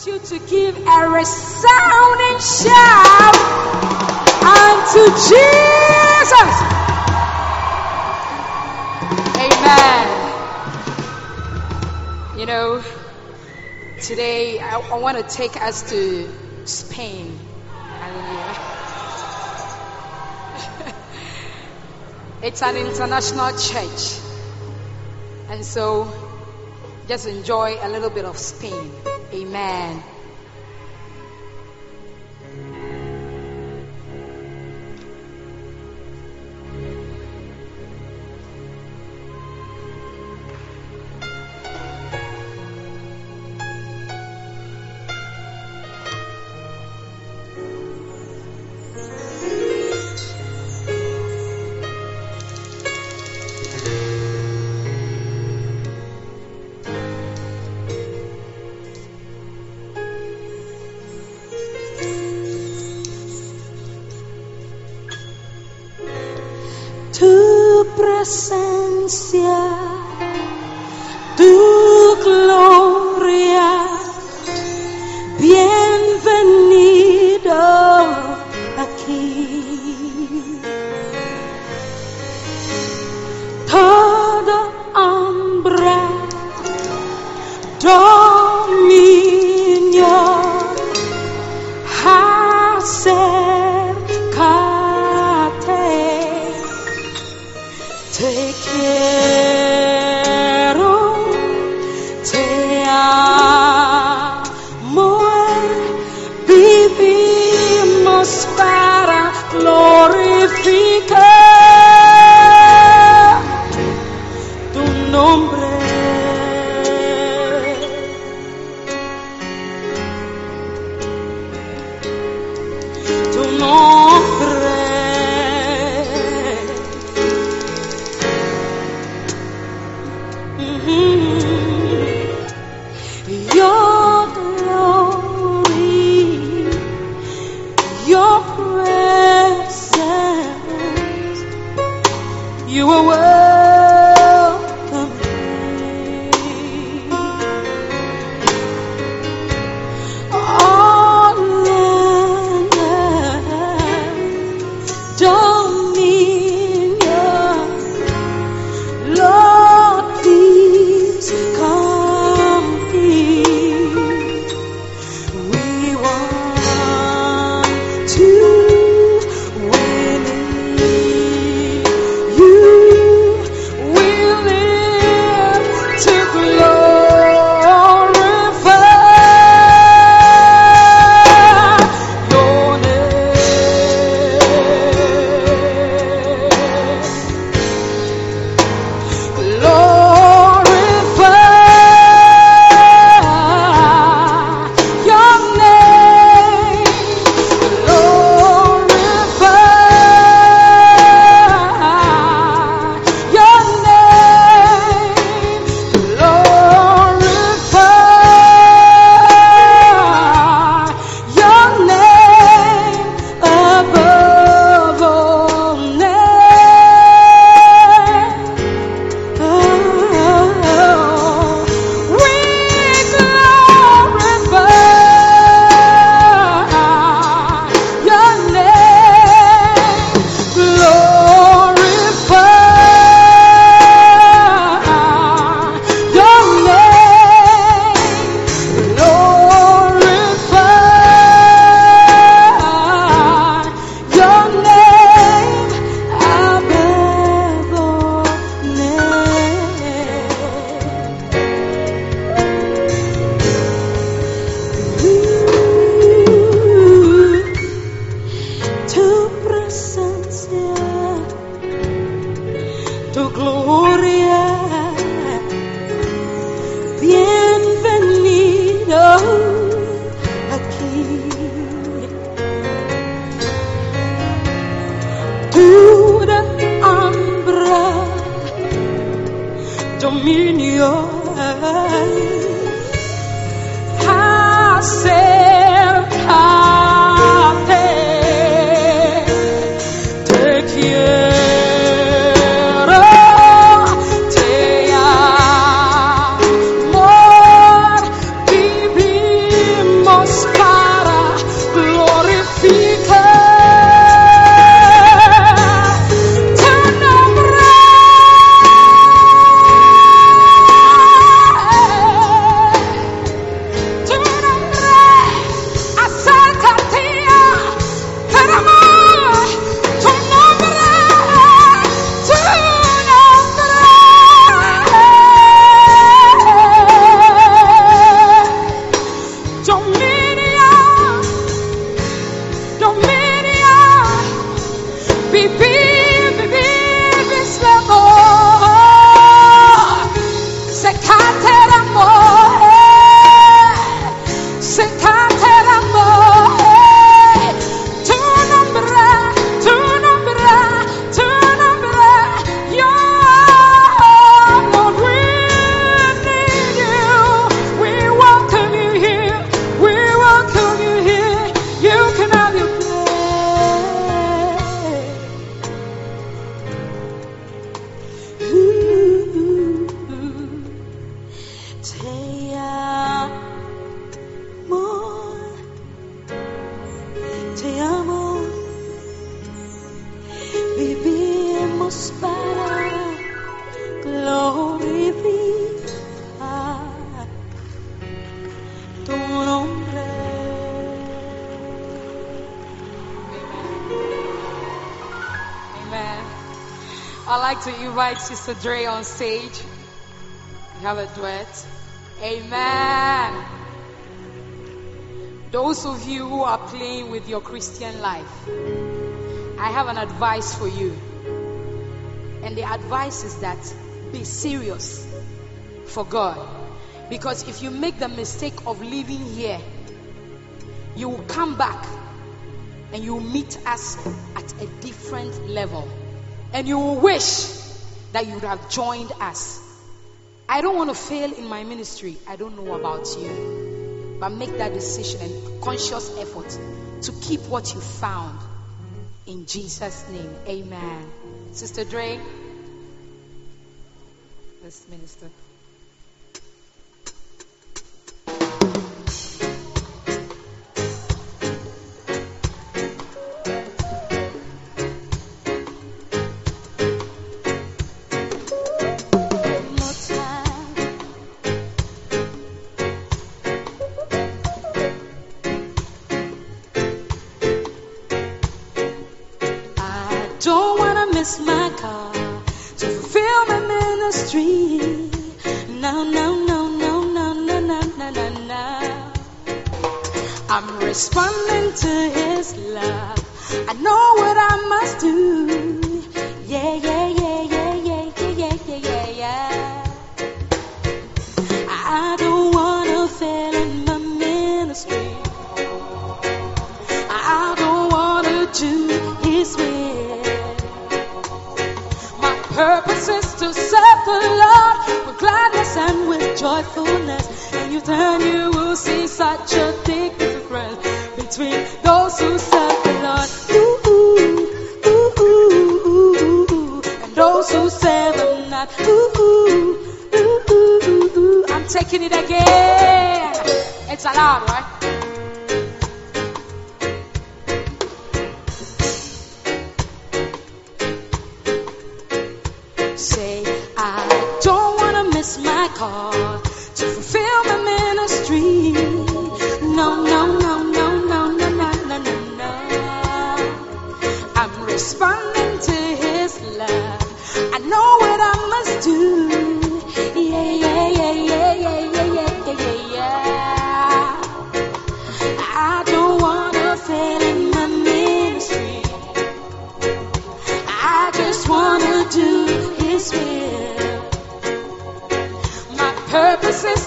want you to give a resounding shout unto Jesus. Amen. You know, today I, I want to take us to Spain. Hallelujah. it's an international church. And so just enjoy a little bit of Spain. Amen. you away. Dre on stage. Have a duet. Amen. Those of you who are playing with your Christian life, I have an advice for you. And the advice is that be serious for God. Because if you make the mistake of leaving here, you will come back and you will meet us at a different level. And you will wish that you would have joined us. I don't want to fail in my ministry. I don't know about you. But make that decision and conscious effort to keep what you found. In Jesus' name, amen. Sister Dre, let's minister.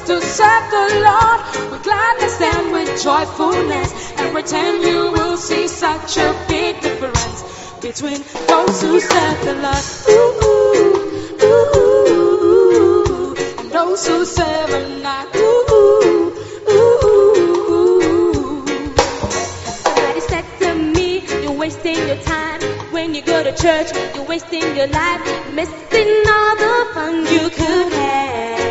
To serve the Lord with gladness and with joyfulness. And return you will see such a big difference between those who serve the Lord, ooh, ooh, ooh, and those who serve Him not. Somebody said to me, you're wasting your time when you go to church. You're wasting your life, missing all the fun you could have.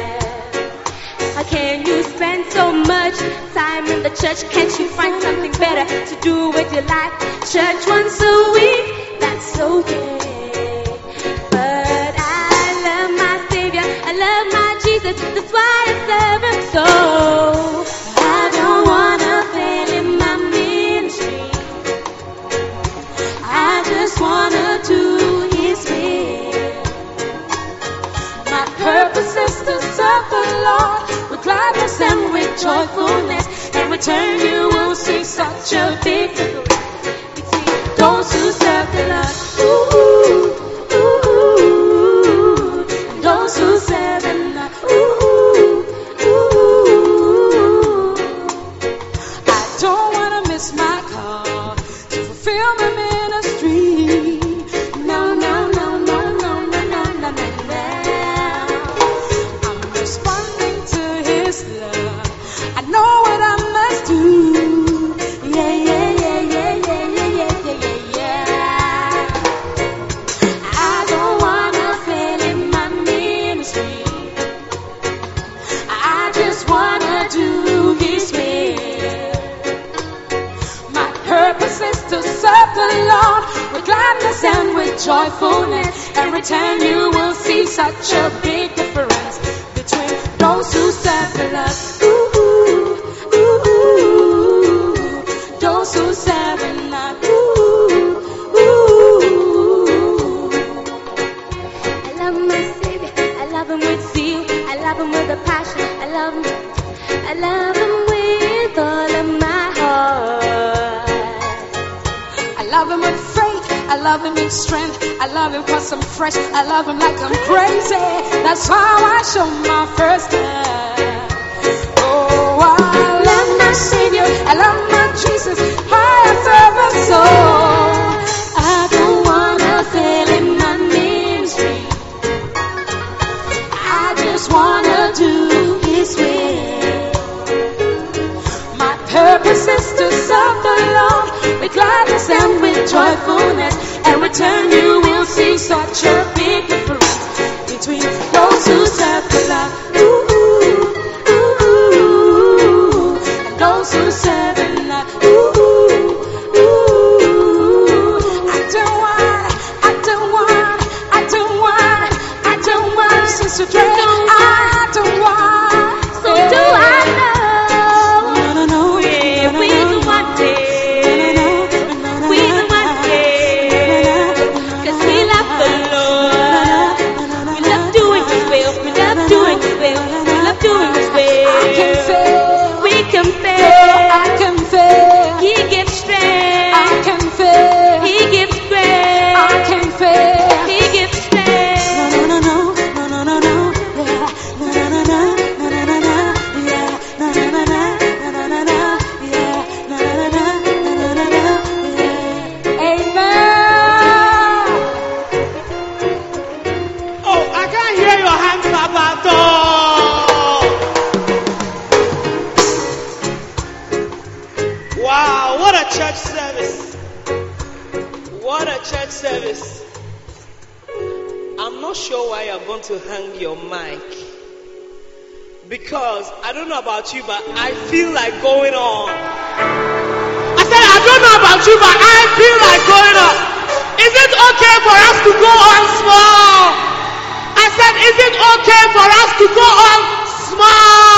How can you spend so much time in the church? Can't you find something better to do with your life? Church once a week that's okay. But I love my Savior, I love my Jesus, that's why I serve Him so. I don't wanna fail in my ministry. I just wanna do His will. My purpose is to serve the Lord gladness and with joyfulness. In return, you will see such a big difference those who serve the Lord. Ooh, I love him in strength. I love him cause I'm fresh. I love him like I'm crazy. That's how I show my first love. Oh, I love my Savior. I love my Jesus. I have ever soul. joyfulness and return you will see such a don't know about you, but I feel like going on. I said, I don't know about you, but I feel like going on. Is it okay for us to go on small? I said, is it okay for us to go on small?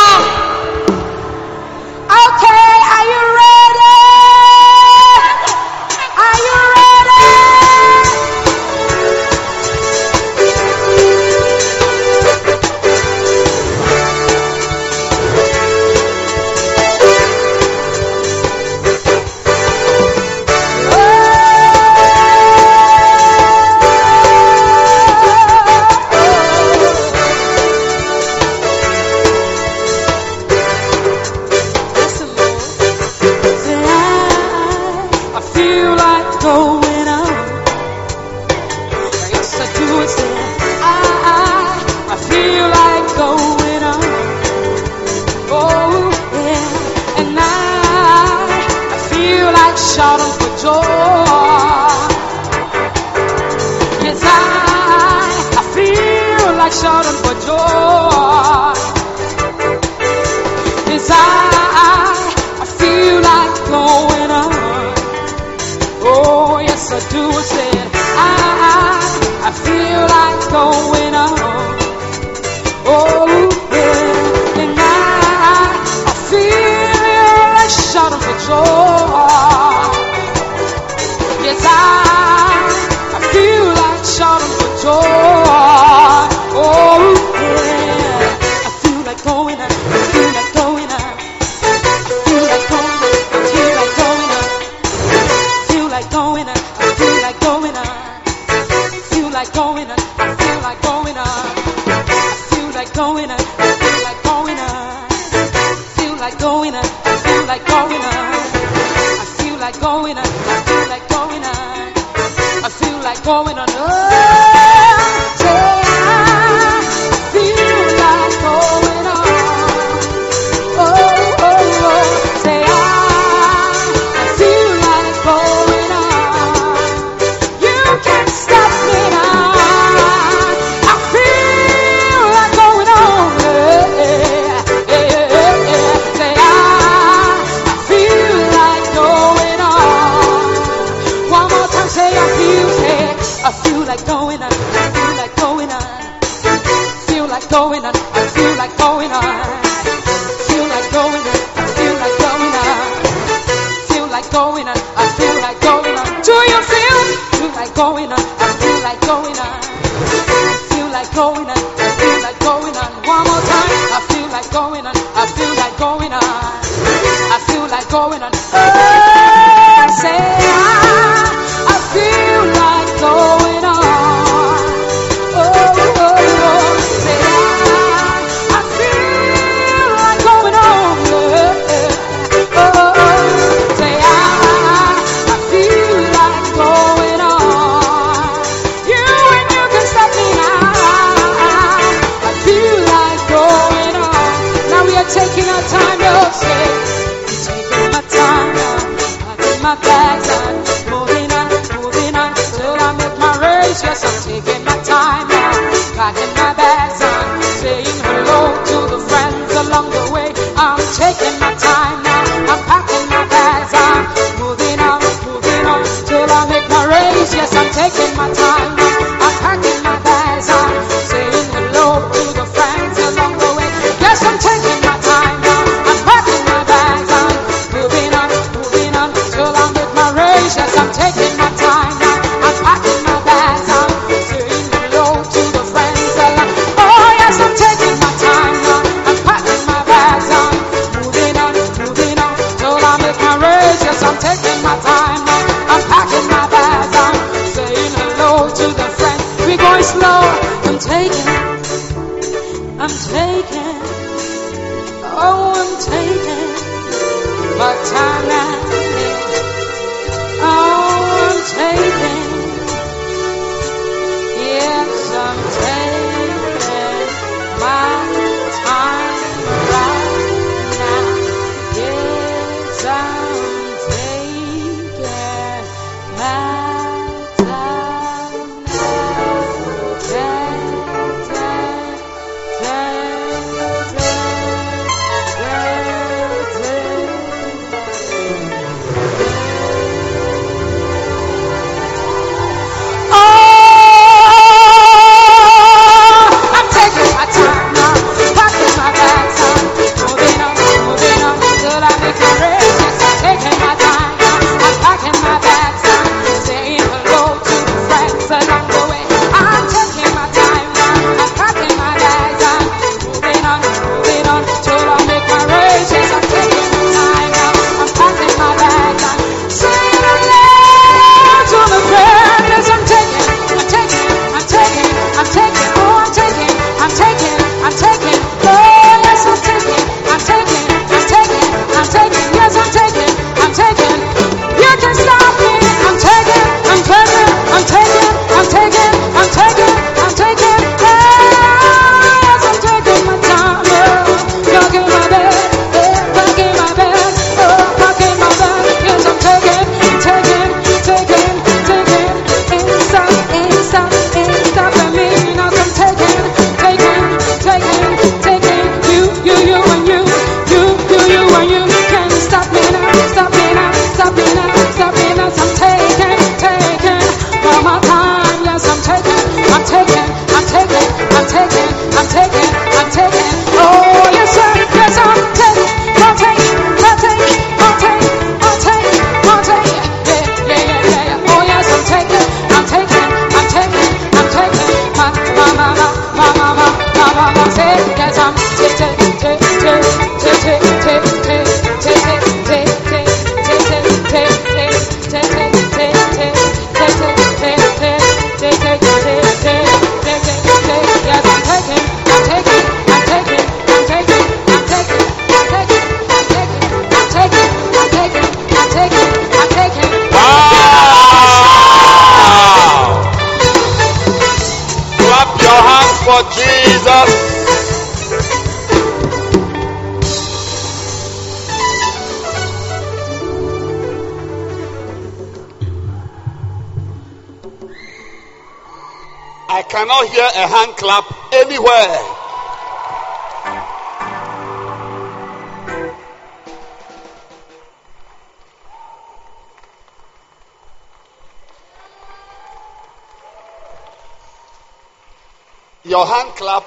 Your hand clap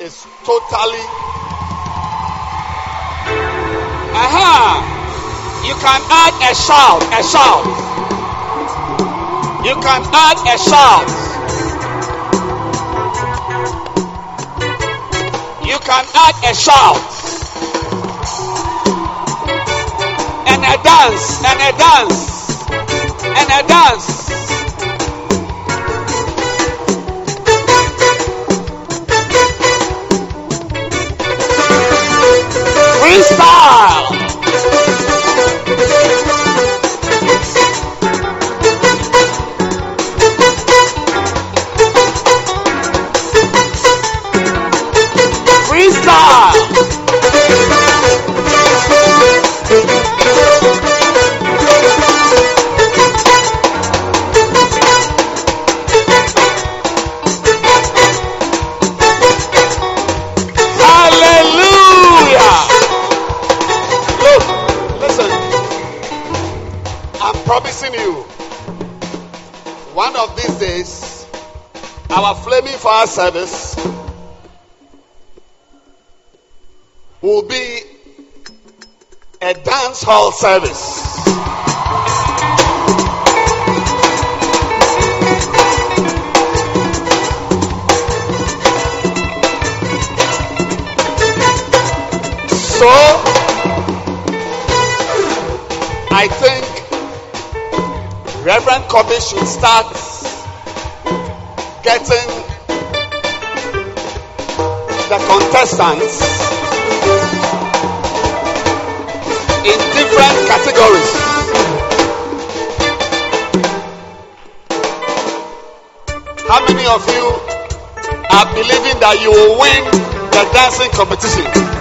is totally. Aha! You can add a shout, a shout. You can add a shout. You can add a shout. And a dance, and a dance, and a dance. Service will be a dance hall service. So, I think Reverend Kobe should start getting the contestants in different categories. How many of you are believing that you will win the dancing competition?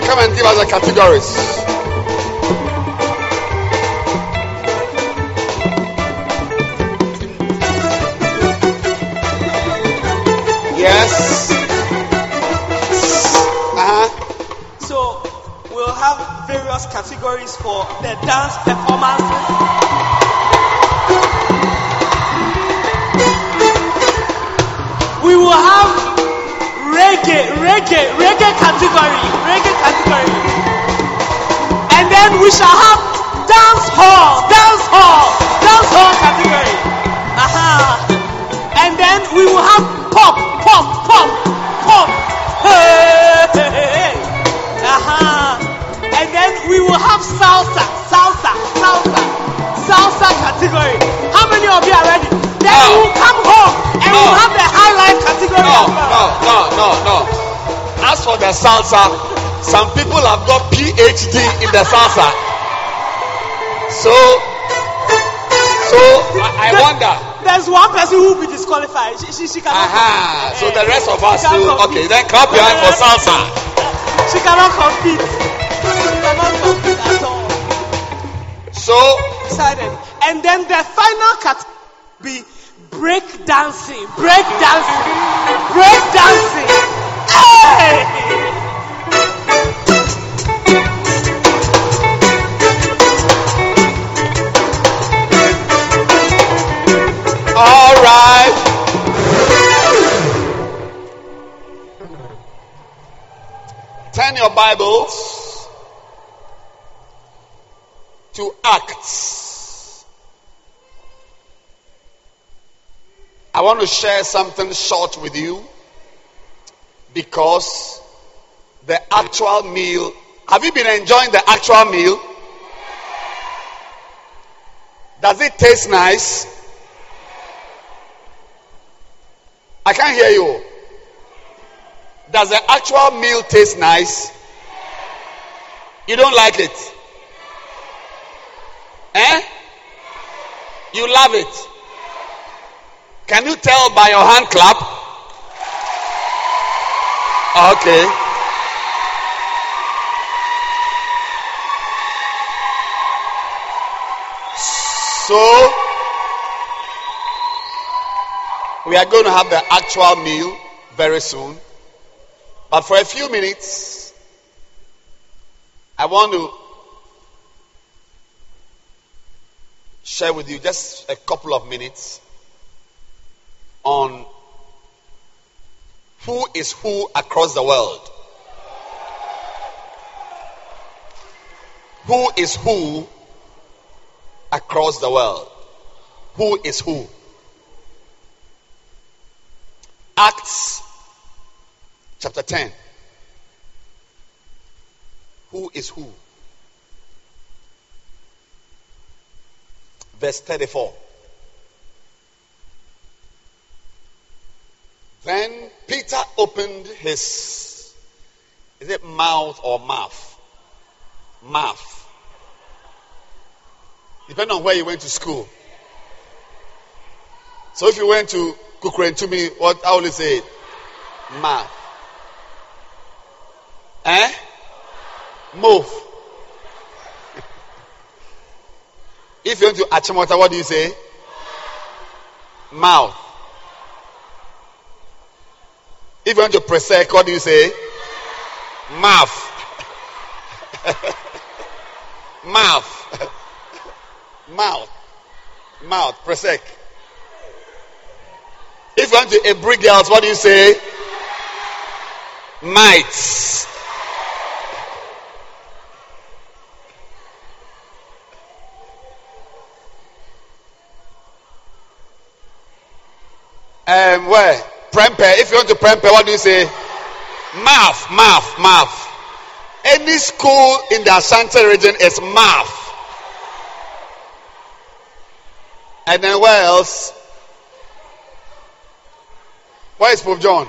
Kobe, come and give us the categories. Yes. Uh-huh. So we'll have various categories for the dance performances. We will have reggae, reggae, reggae category, reggae category. And then we shall have dance hall, dance hall, dance hall category. Aha. And then we will have pop, pop, pop, pop. Hey, hey, hey. Aha. And then we will have salsa, salsa, salsa, salsa category. How many of you are ready? Then No. we will come home and we will No. have the highlight category. No, no, no, no, no. As for the salsa, some people have got PhD in the salsa. So, so I, I wonder. There's one person who will be disqualified. She, she, she cannot. Aha. So the rest of us She can't will. compete. Okay, then clap your hand for salsa. She cannot compete. She cannot compete at all. So, Decided. And then the final cut be break dancing. Break dancing. Break dancing. Hey! Your Bibles to Acts. I want to share something short with you because the actual meal. Have you been enjoying the actual meal? Does it taste nice? I can't hear you. Does the actual meal taste nice? You don't like it? Eh? You love it? Can you tell by your hand clap? Okay. So, we are going to have the actual meal very soon. But for a few minutes, I want to share with you just a couple of minutes on who is who across the world. Who is who across the world? Who is who? Acts chapter 10. Who is who? Verse 34. Then Peter opened his, is it mouth or mouth? Mouth. Depending on where you went to school. So if you went to me, what I will say? Mouth. Eh? Move. if you want to Achimota, what do you say? Mouth. If you want to Presec, what do you say? Mouth. Mouth. Mouth. Mouth. Presec. If you want to girls, what do you say? Mites. Um, where? Prempeh. If you want to Prempeh, what do you say? Math, math, math. Any school in the Ashanti region is math. And then where else? Where is Pope John?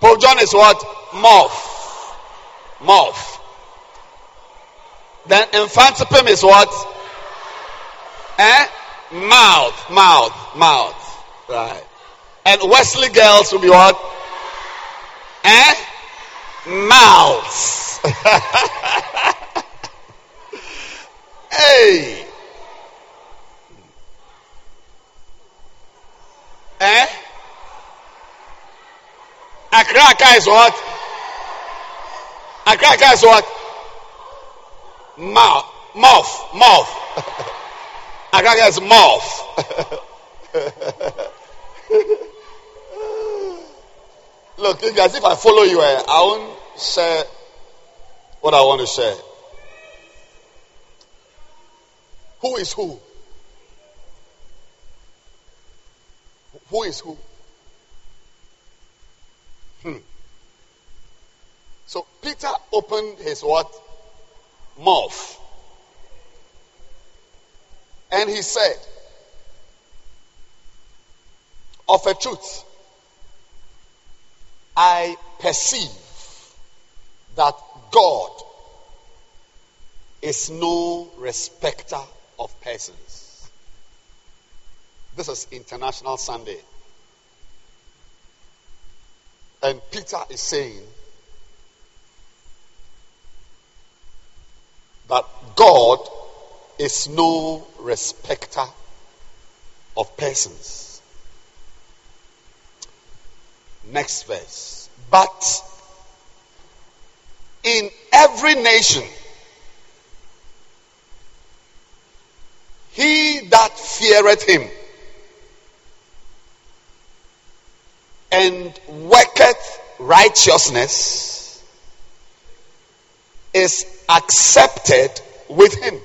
Pope John is what? Moth. Moth. Then Mfantsipim is what? Eh? Mouth, mouth, mouth. Right. And Wesley girls will be what? Eh? Mouths. hey. Eh? Akraka is what? Akraka is what? Mouth. Mouth. Mouth. I got his mouth. Look, guys, if I follow you, eh, I won't share what I want to share. Who is who? Who is who? Hmm. So Peter opened his what? Mouth. And he said, Of a truth, I perceive that God is no respecter of persons. This is International Sunday. And Peter is saying that God is no respecter of persons. Next verse. But in every nation, he that feareth him and worketh righteousness is accepted with him.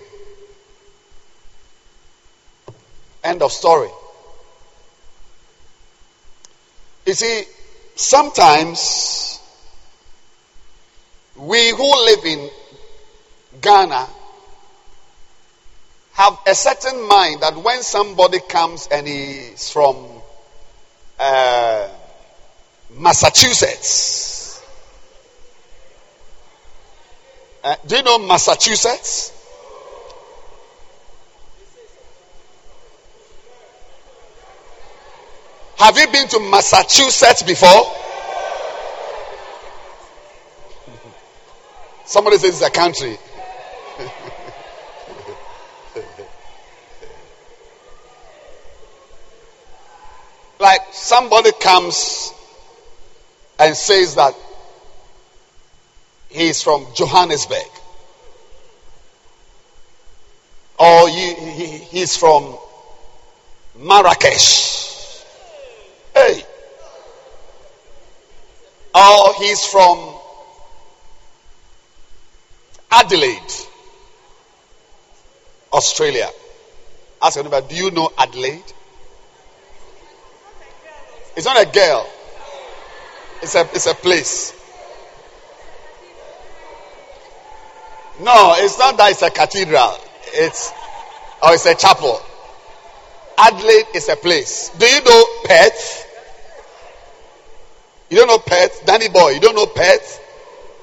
End of story. You see, sometimes we who live in Ghana have a certain mind that when somebody comes and he's from uh, Massachusetts, uh, do you know Massachusetts? Have you been to Massachusetts before? Somebody says it's a country. like somebody comes and says that he's from Johannesburg. Or he, he, he's from Marrakesh. Hey. Or oh, he's from Adelaide, Australia. Ask anybody, do you know Adelaide? It's not a girl. It's a, it's a place. No, it's not that it's a cathedral. It's, or it's a chapel. Adelaide is a place. Do you know Perth? You don't know Perth? Danny boy, you don't know Perth?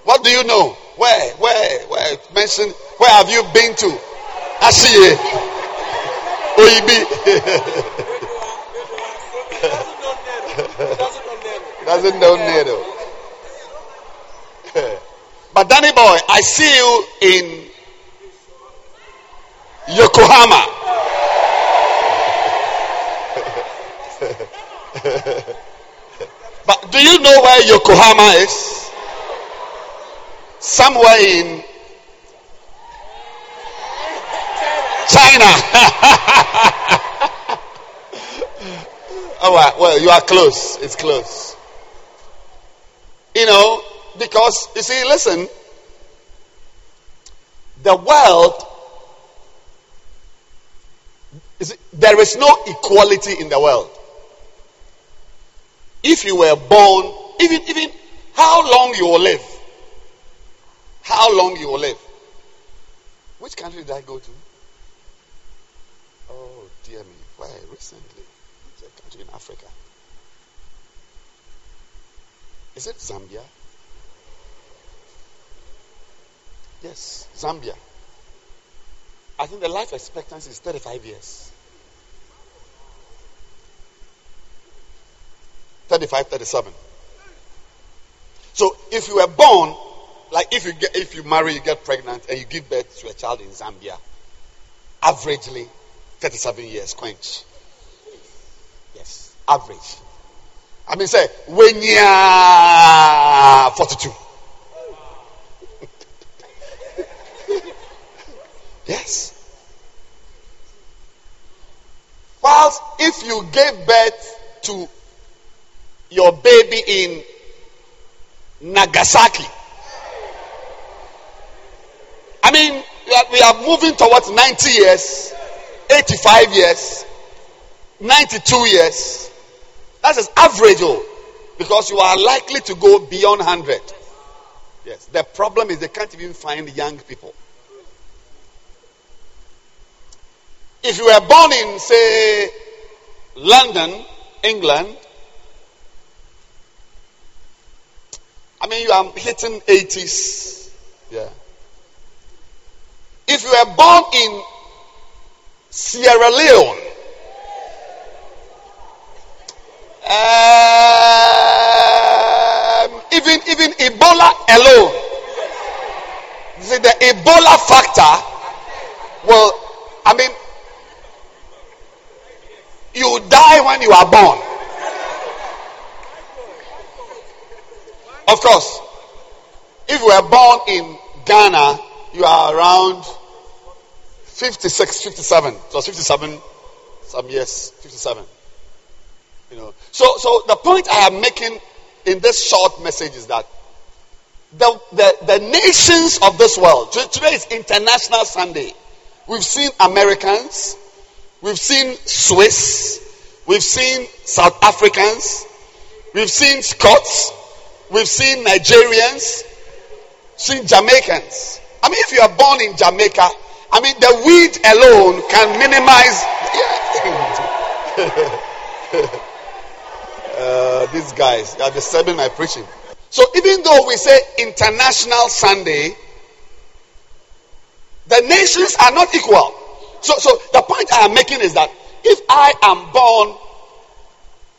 What do you know? Where? Where? Where? Mention. Where have you been to? Ashiye. Oibi. Doesn't know Nero. but Danny boy, I see you in Yokohama. but do you know where Yokohama is? somewhere in China. oh, well, well, you are close. It's close. You know, because, you see, listen, the world, is, there is no equality in the world. If you were born, even, even how long you will live, how long you will live. Which country did I go to? Oh, dear me. Where recently? It's a country in Africa. Is it Zambia? Yes, Zambia. I think the life expectancy is 35 years. 35, 37. So if you were born like if you get if you marry, you get pregnant, and you give birth to a child in Zambia, averagely 37 years quench. Yes, average. I mean, say when you're 42. yes. Whilst if you gave birth to your baby in Nagasaki, I mean, we are moving towards 90 years, 85 years, 92 years. That's an average, oh, because you are likely to go beyond 100. Yes. The problem is they can't even find young people. If you were born in, say, London, England, I mean, you are hitting 80s. Yeah. If you were born in Sierra Leone, um, even even Ebola alone, the, the Ebola factor will, I mean, you die when you are born. Of course, if you were born in Ghana, you are around 56, 57. It was 57 some years, 57. You know. So, so the point I am making in this short message is that the, the, the nations of this world, today is International Sunday. We've seen Americans, we've seen Swiss, we've seen South Africans, we've seen Scots, we've seen Nigerians, seen Jamaicans. I mean, if you are born in Jamaica, I mean, the weed alone can minimize. uh, these guys are disturbing my preaching. So, even though we say International Sunday, the nations are not equal. So, so the point I am making is that if I am born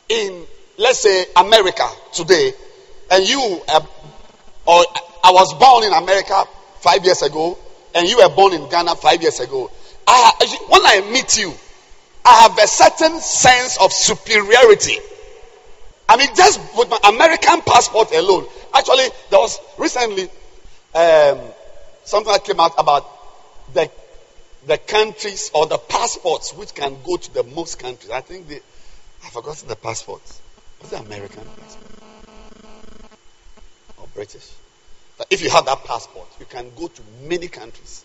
in, let's say, America today, and you, uh, or I was born in America five years ago, and you were born in Ghana five years ago, I, when I meet you, I have a certain sense of superiority. I mean, just with my American passport alone. Actually, there was recently um, something that came out about the the countries or the passports which can go to the most countries. I think they, I've forgotten the passports. Is it American British? But if you have that passport, you can go to many countries.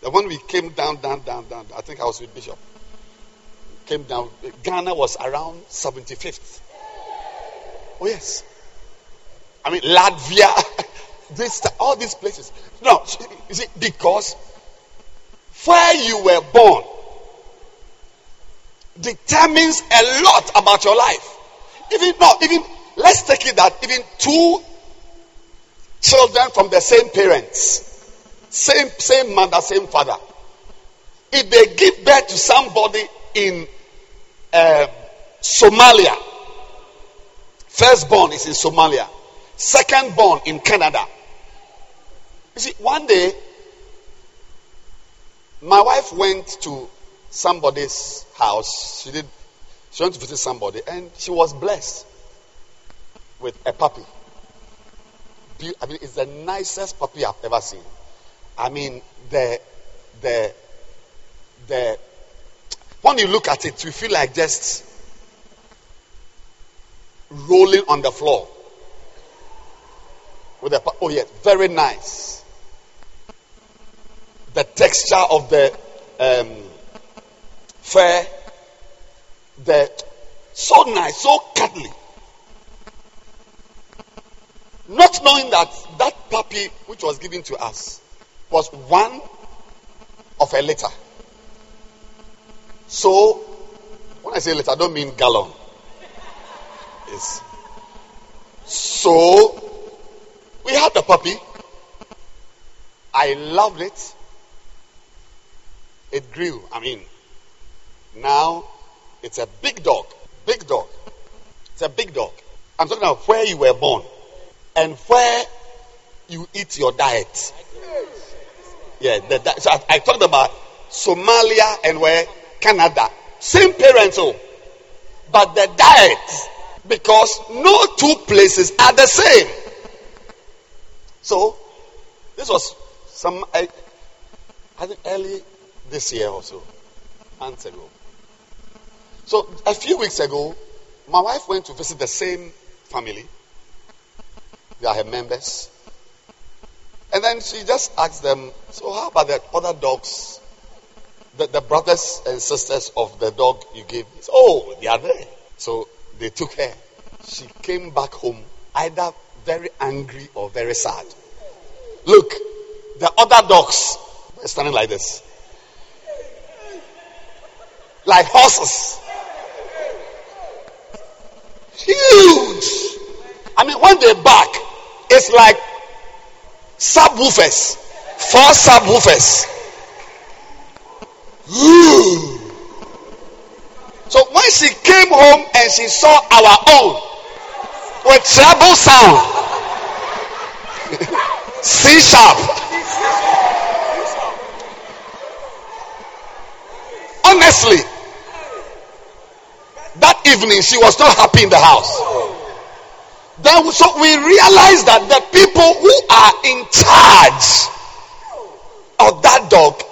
The one we came down, down, down, down. I think I was with Bishop. Came down. Ghana was around 75th. Oh yes. I mean Latvia, this all these places. No, you see, because where you were born determines a lot about your life. Even not even let's take it that even two children from the same parents, same same mother, same father, if they give birth to somebody in uh, Somalia, firstborn is in Somalia, secondborn in Canada. You see, one day my wife went to somebody's house. She did. She went to visit somebody, and she was blessed with a puppy. I mean, it's the nicest puppy I've ever seen. I mean, the the the when you look at it, you feel like just rolling on the floor with a oh yeah, very nice the texture of the um, fur, the so nice, so cuddly. Not knowing that that puppy which was given to us was one of a litter. So, when I say litter, I don't mean gallon. Yes. So, we had the puppy. I loved it it grew. I mean, now it's a big dog. Big dog. It's a big dog. I'm talking about where you were born and where you eat your diet. Yeah, the, so I, I, talked about Somalia and where Canada. Same parents, oh, but the diet because no two places are the same. So this was some I, I think early this year or so, months ago. So a few weeks ago, my wife went to visit the same family. They are her members. And then she just asked them, So, how about the other dogs? The, the brothers and sisters of the dog you gave? Said, oh, they are there. So they took her. She came back home either very angry or very sad. Look, the other dogs were standing like this like horses. Huge. I mean, when they back, it's like subwoofers, four subwoofers. So when she came home and she saw our own with treble sound, C sharp. Honestly, that evening she was not happy in the house. Then so we realize that the people who are in charge of that dog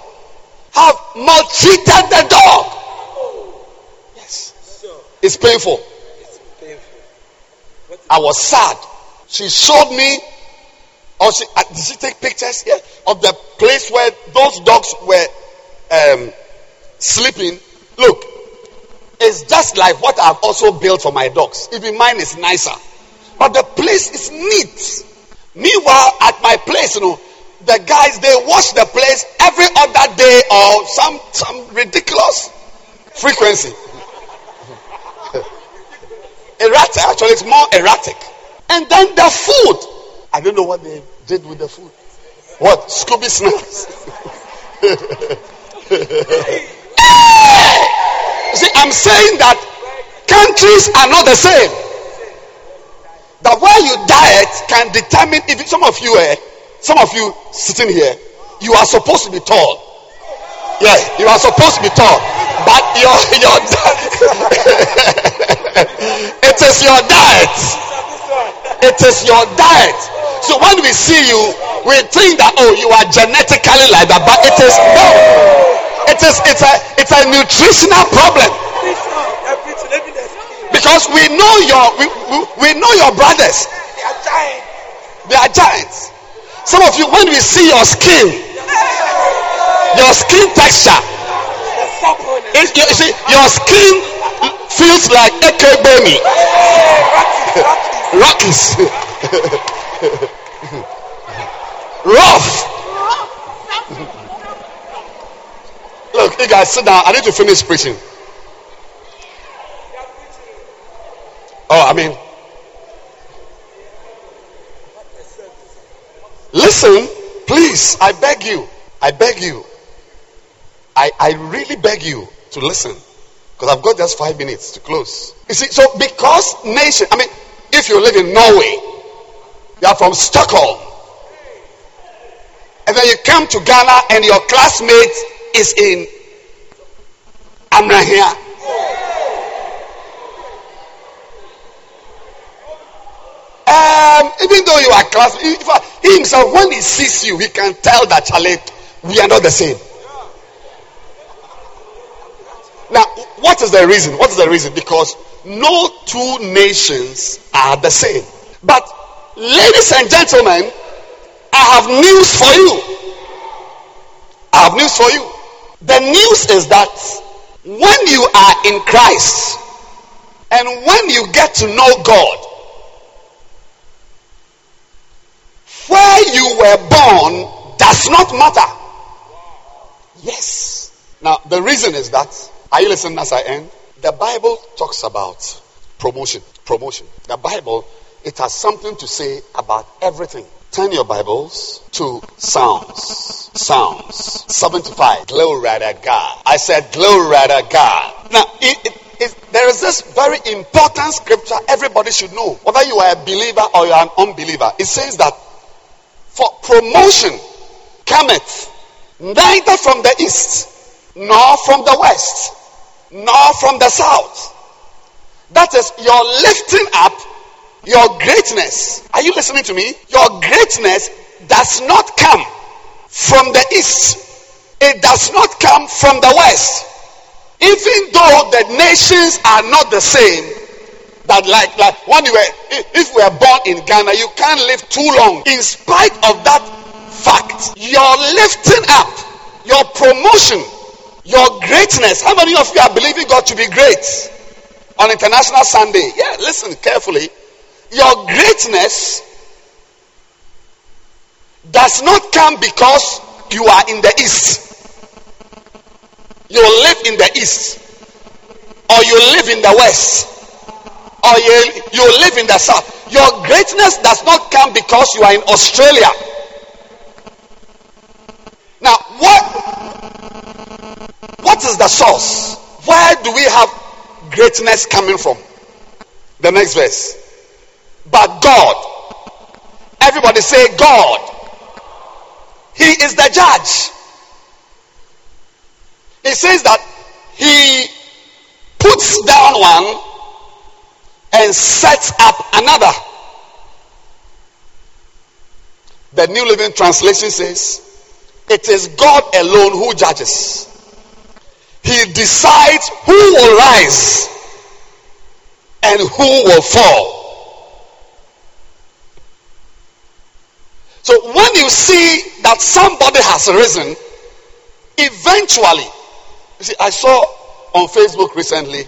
have maltreated the dog. Yes. It's painful. I was sad. She showed me, or she, uh, did she take pictures here of the place where those dogs were um, sleeping? Look, it's just like what I've also built for my dogs. Even mine is nicer. But the place is neat. Meanwhile, at my place, you know, the guys they wash the place every other day or some some ridiculous frequency. erratic, actually, it's more erratic. And then the food. I don't know what they did with the food. What? Scooby snacks. See, I'm saying that countries are not the same. The way you diet can determine if some of you, eh, some of you sitting here, you are supposed to be tall. Yeah, you are supposed to be tall, but your your it is your diet. It is your diet. So when we see you, we think that oh, you are genetically like that, but it is no. It is it's a it's a nutritional problem. Because we know your we, we, we know your brothers. They are giants. They are giants. Some of you, when we see your skin, your skin texture, it, you see, your skin feels like Ekebemi. Rockies. Rough. Look, you guys sit down. I need to finish preaching. Oh, I mean, listen, please. I beg you. I beg you. I, I really beg you to listen because I've got just five minutes to close. You see, so because nation, I mean, if you live in Norway, you are from Stockholm, and then you come to Ghana and your classmate is in Amrahia. Um, even though you are class, he himself, when he sees you, he can tell that Charlie, we are not the same. Now, what is the reason? What is the reason? Because no two nations are the same. But, ladies and gentlemen, I have news for you. I have news for you. The news is that when you are in Christ and when you get to know God, where you were born does not matter. Yes. Now, the reason is that are you listening as I end? The Bible talks about promotion. Promotion. The Bible, it has something to say about everything. Turn your Bibles to Psalms. Psalms 75. Glory to God. I said, Glory to God. Now, it, it, it, there is this very important scripture everybody should know, whether you are a believer or you are an unbeliever. It says that for promotion cometh neither from the east nor from the west nor from the south. That is your lifting up, your greatness. Are you listening to me? Your greatness does not come from the east, it does not come from the west. Even though the nations are not the same, that like like when you were if we are born in Ghana, you can't live too long. In spite of that fact, your lifting up, your promotion your greatness. How many of you are believing God to be great on International Sunday? Yeah, listen carefully. Your greatness does not come because you are in the east. You live in the east, or you live in the west, or you, you live in the south. Your greatness does not come because you are in Australia. Now, what what is the source? Where do we have greatness coming from? The next verse. But God. Everybody say God. He is the judge. He says that he puts down one and sets up another. The New Living Translation says, It is God alone who judges. He decides who will rise and who will fall. So when you see that somebody has risen, eventually, you see, I saw on Facebook recently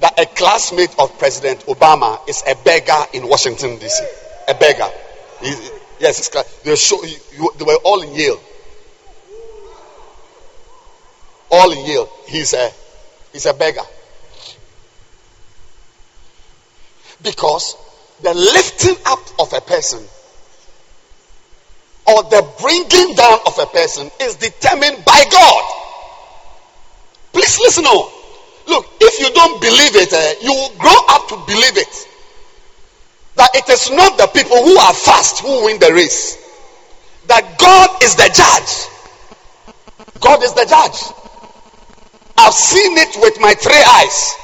that a classmate of President Obama is a beggar in Washington, D.C. A beggar. He, yes, they, show, they were all in Yale. all in Yale. He's a he's a beggar. Because the lifting up of a person or the bringing down of a person is determined by God. Please listen on. Look, if you don't believe it, eh, you will grow up to believe it. That it is not the people who are fast who win the race. That God is the judge. God is the judge. I've seen it with my three eyes.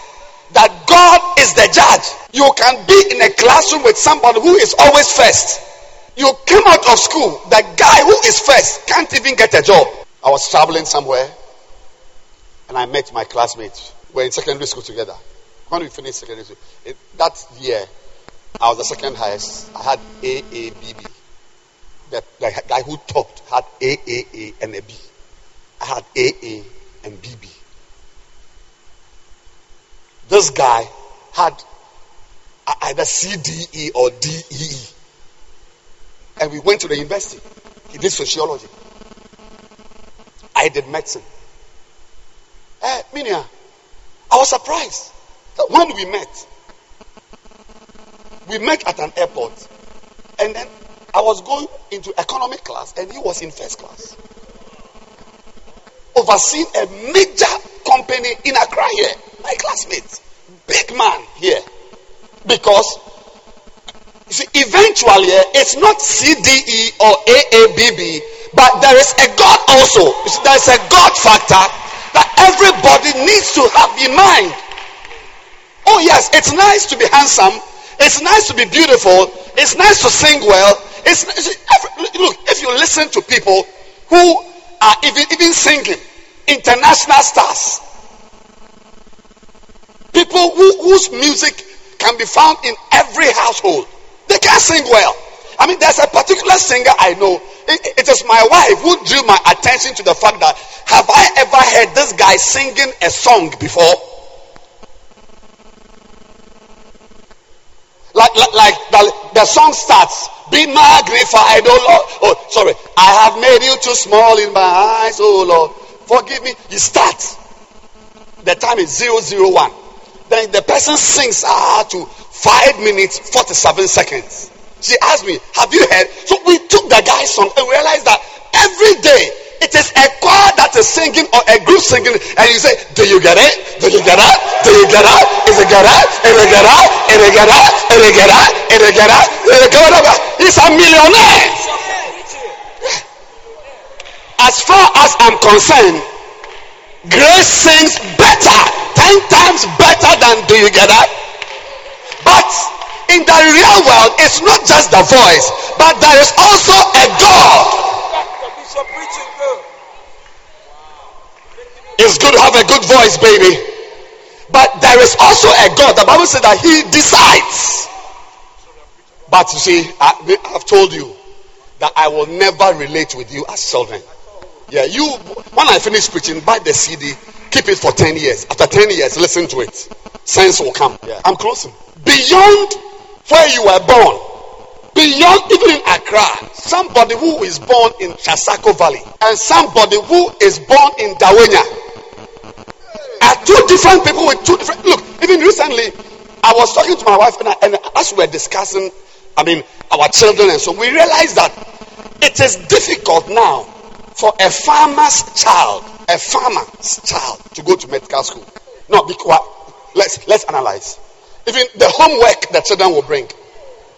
That God is the judge. You can be in a classroom with somebody who is always first. You came out of school, the guy who is first can't even get a job. I was traveling somewhere and I met my classmates. We are in secondary school together. When we finished secondary school, it, that year, I was the second highest. I had A, A, B, B. The, the guy who talked had A, A, A, and a B. I had A, A, and B, B. This guy had either C, D, E, or D, E, E. And we went to the university. He did sociology. I did medicine. Eh, Minia, I was surprised that when we met, we met at an airport, and then I was going into economy class, and he was in first class, overseeing a major company in Accra here. My classmate, big man here, because see, eventually eh, it's not CDE or AABB, but there is a God also. There is a God factor that everybody needs to have in mind. Oh yes, it's nice to be handsome. It's nice to be beautiful. It's nice to sing well. It's look if you listen to people who are even even singing international stars, people who, whose music can be found in every household. They can't sing well. I mean, there's a particular singer I know. It, is my wife who drew my attention to the fact that have I ever heard this guy singing a song before? Like, like, like the, the song starts, be magnified, oh Lord. Oh, sorry. I have made you too small in my eyes, oh Lord. Forgive me. You start. The time is 001. Then the person sings ah to 5 minutes 47 seconds. She asked me, Have you heard? So we took the guy's song and realized that every day it is a choir that is singing or a group singing, and you say, Do you get it? Do you get it? Do you get it? Is it get it? Is it get it? Is it get it? Is it get it? Is it get it? Is it get it? He's a millionaire. As far as I'm concerned, Grace sings better, ten times better than Do you get it? But in the real world, it's not just the voice, but there is also a God. It's good to have a good voice, baby. But there is also a God. The Bible says that He decides. But you see, I, have told you that I will never relate with you as children. Yeah, you, when I finish preaching, buy the CD, keep it for 10 years. After 10 years, listen to it. Sense will come. Yeah. I'm closing. Beyond where you were born, beyond even in Accra, somebody who is born in Trasacco Valley and somebody who is born in Dawhenya are two different people with two different. Look, even recently, I was talking to my wife and, I, and as we were discussing, I mean, our children, and so we realized that it is difficult now for a farmer's child, a farmer's child, to go to medical school. No, because let's let's analyze. Even the homework that children will bring.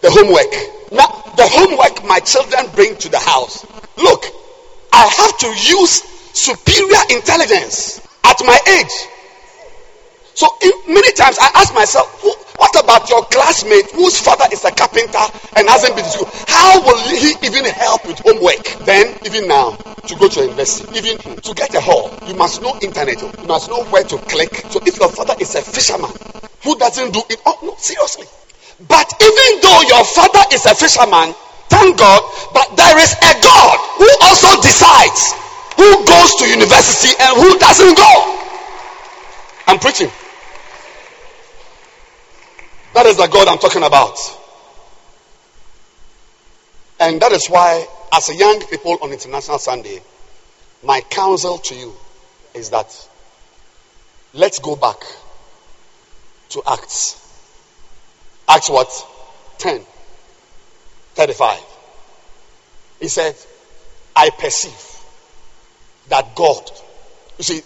The homework. Now, the homework my children bring to the house. Look, I have to use superior intelligence at my age. So many times I ask myself, what about your classmate whose father is a carpenter and hasn't been to school? How will he even help with homework? Then, even now, to go to university, even to get a hall, you must know internet. Oh. You must know where to click. So if your father is a fisherman, who doesn't do it. Oh, no, seriously. But even though your father is a fisherman, thank God, but there is a God who also decides who goes to university and who doesn't go. I'm preaching. That is the God I'm talking about. And that is why, as a young people on International Sunday, my counsel to you is that let's go back to Acts. Acts what? 10. 35. He said, I perceive that God. You see,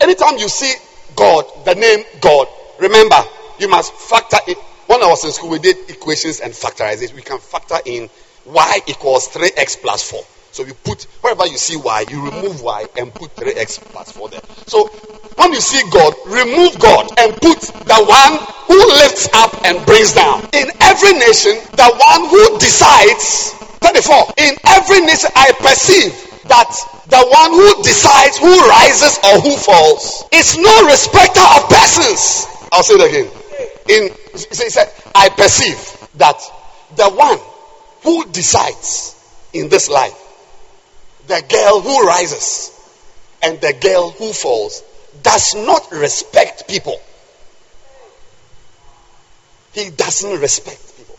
anytime you see God, the name God, remember, you must factor in. When I was in school, we did equations and factorization. We can factor in y equals 3x plus 4. So you put, wherever you see y, you remove y and put 3x plus 4 there. So when you see God, remove God and put the one who lifts up and brings down. In every nation, the one who decides, 34, in every nation I perceive that the one who decides who rises or who falls is no respecter of persons. I'll say it again. In he said, I perceive that the one who decides in this life, the girl who rises and the girl who falls, does not respect people. He doesn't respect people.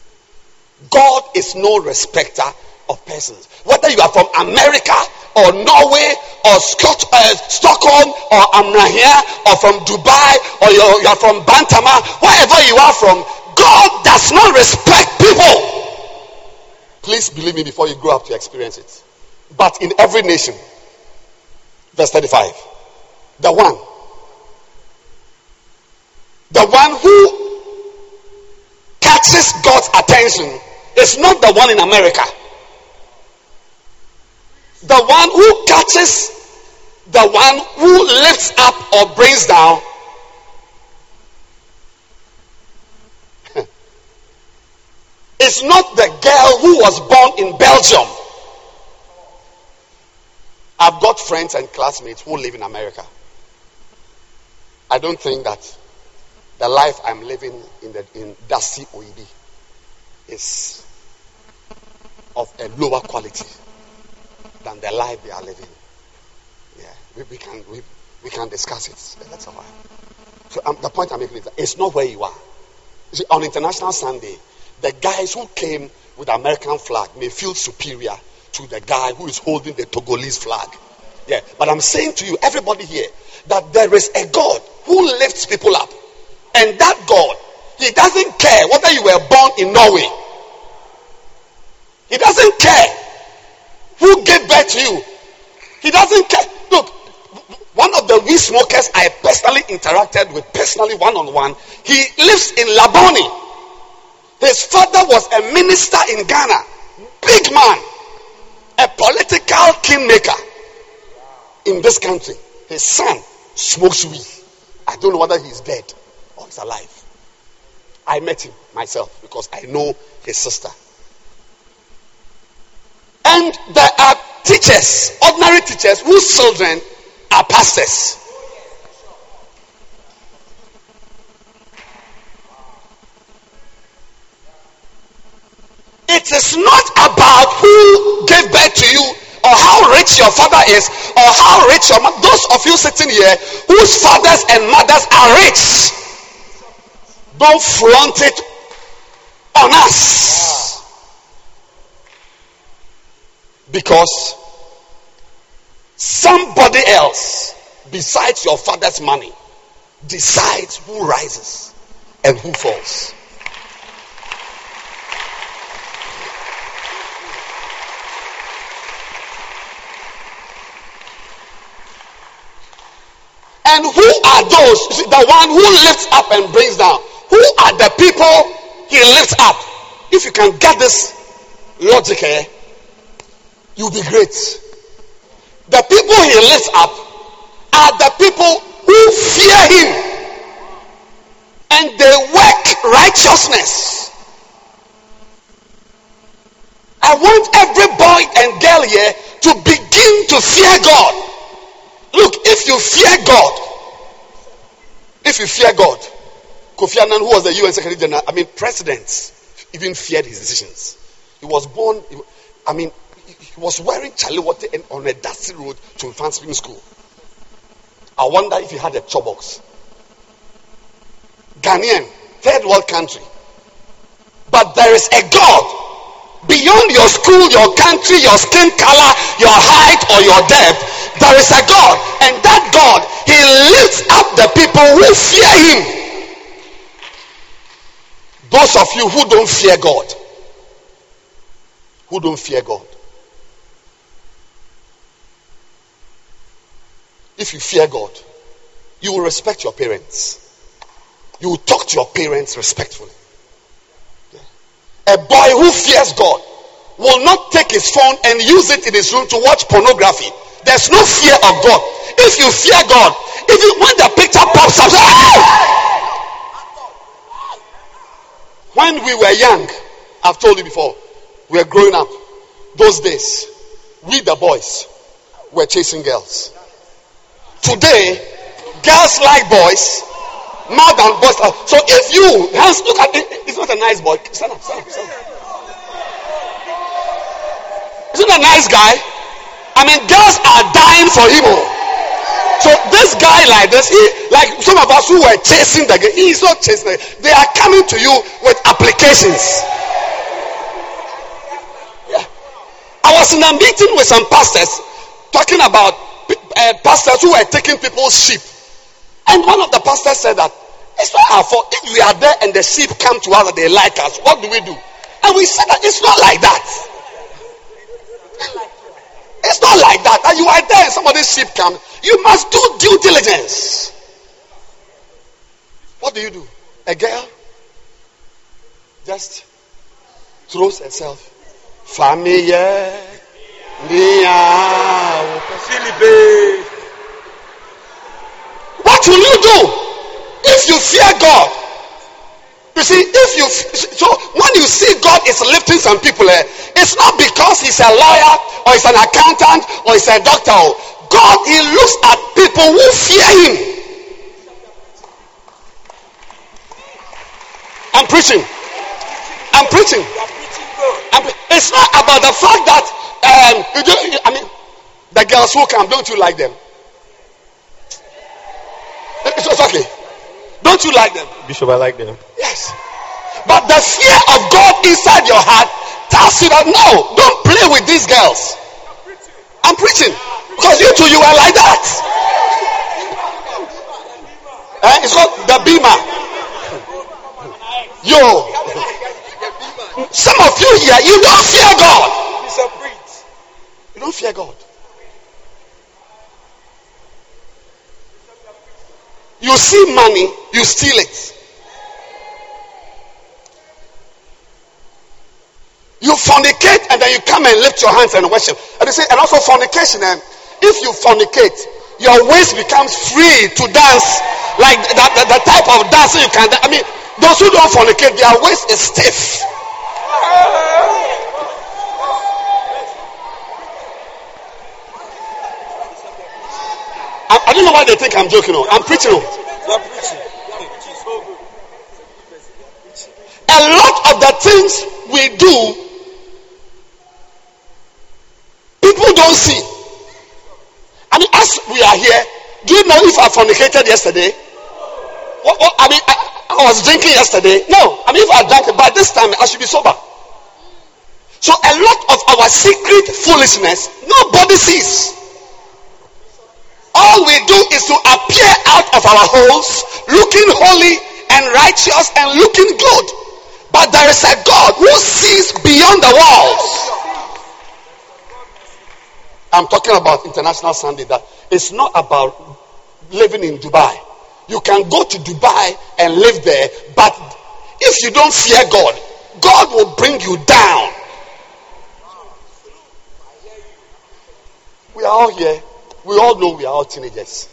God is no respecter of persons. Whether you are from America or Norway or Scot- uh, Stockholm or Amrahia or from Dubai or you're, you're from Bantama, wherever you are from, God does not respect people. Please believe me before you grow up to experience it. But in every nation, verse 35, the one, the one who catches God's attention is not the one in America. The one who catches the one who lifts up or brings down. Is not the girl who was born in Belgium. I've got friends and classmates who live in America. I don't think that the life I'm living in the in Dasi Oibi is of a lower quality than the life they are living. Yeah, we, we can we, we can discuss it. That's all right. So um, the point I'm making is that it's not where you are. You see, on International Sunday, the guys who came with the American flag may feel superior to the guy who is holding the Togolese flag. Yeah, but I'm saying to you, everybody here, that there is a God who lifts people up, and that God, He doesn't care whether you were born in Norway. He doesn't care who gave birth to you. He doesn't care. Look, one of the weed smokers I personally interacted with, personally one on one, he lives in Labone. His father was a minister in Ghana, big man, a political kingmaker in this country. His son smokes weed. I don't know whether he's dead or he's alive. I met him myself because I know his sister. And there are teachers, ordinary teachers, whose children are pastors. It is not about who gave birth to you or how rich your father is or how rich your mother. Those of you sitting here whose fathers and mothers are rich, don't flaunt it on us. Because somebody else besides your father's money decides who rises and who falls. And who are those? The one who lifts up and brings down. Who are the people he lifts up? If you can get this logic here, you'll be great. The people he lifts up are the people who fear him and they work righteousness. I want every boy and girl here to begin to fear God. Look, if you fear God, if you fear God, Kofi Annan, who was the UN Secretary General, I mean, presidents even feared his decisions. He was born, I mean, he was wearing chale wote on a dusty road to Infancy School. I wonder if he had a chop box. Ghanaian, third world country. But there is a God beyond your school, your country, your skin color, your height, or your depth. There is a God, and that God, He lifts up the people who fear Him. Those of you who don't fear God, who don't fear God, if you fear God, you will respect your parents. You will talk to your parents respectfully. A boy who fears God will not take his phone and use it in his room to watch pornography. There's no fear of God. If you fear God, if you when the picture pops up, say, when we were young, I've told you before, we were growing up. Those days, we the boys were chasing girls. Today, girls like boys more than boys. So if you, Hans, look at it, it's not a nice boy. Stand up, stand up, stand up. Isn't a nice guy? I mean, girls are dying for him. Oh. So this guy like this, he like some of us who were chasing the guy, he's not chasing. The, they are coming to you with applications. Yeah. I was in a meeting with some pastors talking about uh, pastors who were taking people's sheep. And one of the pastors said that it's not our fault. If we are there and the sheep come to us and they like us, what do we do? And we said that it's not like that. It's not like that. That you are there and somebody's sheep comes. You must do due diligence. What do you do? A girl just throws herself. Famille. What will you do if you fear God? You see, if you so when you see God is lifting some people, eh, it's not because he's a lawyer or he's an accountant or he's a doctor. God, he looks at people who fear him. I'm preaching. I'm preaching. I'm it's not about the fact that um, you do, I mean, the girls who come, don't you like them? It's okay. Don't you like them? Bishop, I like them. Yes. But the fear of God inside your heart tells you that no, don't play with these girls. I'm preaching. Because you two, you are like that. Eh? It's called the beamer. Yo. Some of you here, you don't fear God. You don't fear God. You see money, you steal it. You fornicate and then you come and lift your hands and worship. And they say, and also fornication. And if you fornicate, your waist becomes free to dance like that, the, the type of dancing you can. I mean, those who don't fornicate, their waist is stiff. I, I don't know why they think I'm joking. Oh. I'm preaching. Oh. A lot of the things we do, people don't see. I mean, as we are here, do you know if I fornicated yesterday? What, what, I mean, I, I, was drinking yesterday. No, I mean, if I drank by this time, I should be sober. So a lot of our secret foolishness, nobody sees. All we do is to appear out of our holes, looking holy and righteous and looking good. But there is a God who sees beyond the walls. I'm talking about International Sunday. That it's not about living in Dubai. You can go to Dubai and live there, but if you don't fear God, God will bring you down. We are all here we all know we are all teenagers.